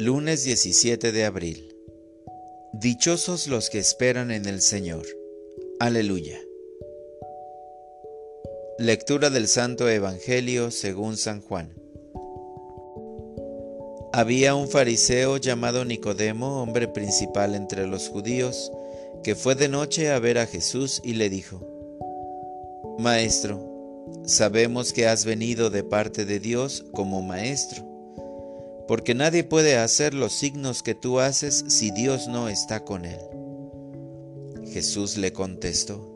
Lunes 17 de abril. Dichosos los que esperan en el Señor. Aleluya. Lectura del Santo Evangelio según San Juan. Había un fariseo llamado Nicodemo, hombre principal entre los judíos, que fue de noche a ver a Jesús y le dijo, Maestro, sabemos que has venido de parte de Dios como maestro porque nadie puede hacer los signos que tú haces si Dios no está con él. Jesús le contestó,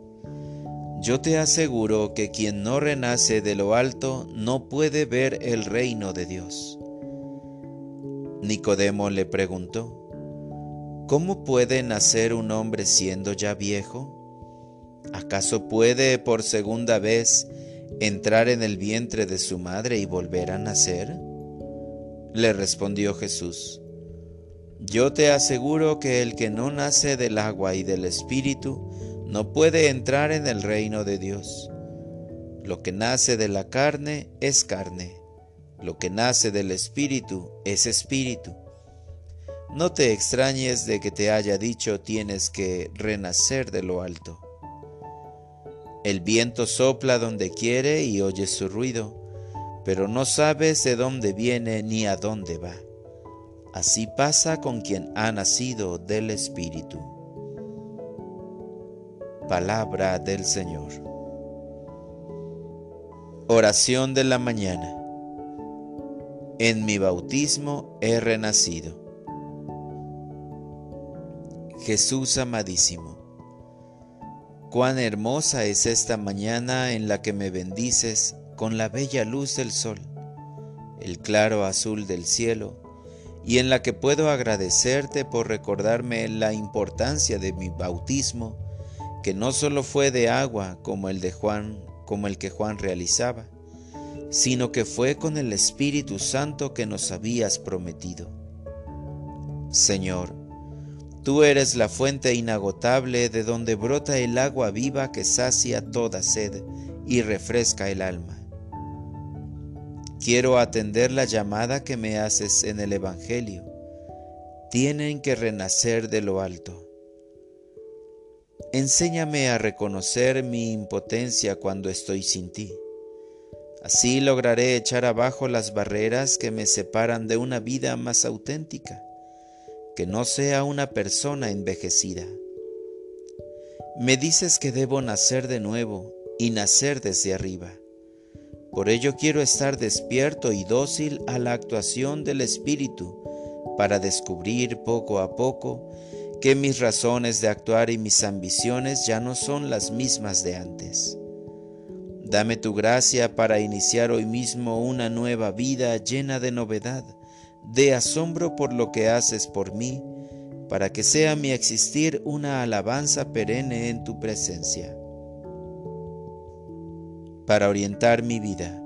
Yo te aseguro que quien no renace de lo alto no puede ver el reino de Dios. Nicodemo le preguntó, ¿Cómo puede nacer un hombre siendo ya viejo? ¿Acaso puede por segunda vez entrar en el vientre de su madre y volver a nacer? Le respondió Jesús, Yo te aseguro que el que no nace del agua y del Espíritu no puede entrar en el reino de Dios. Lo que nace de la carne es carne, lo que nace del Espíritu es Espíritu. No te extrañes de que te haya dicho tienes que renacer de lo alto. El viento sopla donde quiere y oyes su ruido pero no sabes de dónde viene ni a dónde va. Así pasa con quien ha nacido del Espíritu. Palabra del Señor. Oración de la mañana. En mi bautismo he renacido. Jesús amadísimo, cuán hermosa es esta mañana en la que me bendices con la bella luz del sol, el claro azul del cielo, y en la que puedo agradecerte por recordarme la importancia de mi bautismo, que no solo fue de agua como el de Juan, como el que Juan realizaba, sino que fue con el Espíritu Santo que nos habías prometido. Señor, tú eres la fuente inagotable de donde brota el agua viva que sacia toda sed y refresca el alma. Quiero atender la llamada que me haces en el Evangelio. Tienen que renacer de lo alto. Enséñame a reconocer mi impotencia cuando estoy sin ti. Así lograré echar abajo las barreras que me separan de una vida más auténtica, que no sea una persona envejecida. Me dices que debo nacer de nuevo y nacer desde arriba. Por ello quiero estar despierto y dócil a la actuación del Espíritu para descubrir poco a poco que mis razones de actuar y mis ambiciones ya no son las mismas de antes. Dame tu gracia para iniciar hoy mismo una nueva vida llena de novedad, de asombro por lo que haces por mí, para que sea mi existir una alabanza perenne en tu presencia para orientar mi vida.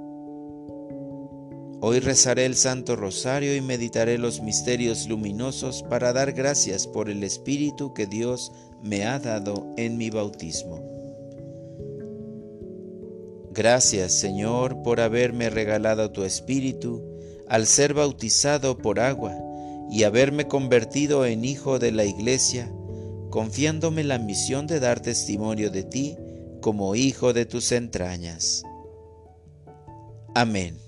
Hoy rezaré el Santo Rosario y meditaré los misterios luminosos para dar gracias por el Espíritu que Dios me ha dado en mi bautismo. Gracias Señor por haberme regalado tu Espíritu al ser bautizado por agua y haberme convertido en hijo de la Iglesia, confiándome la misión de dar testimonio de ti como hijo de tus entrañas. Amén.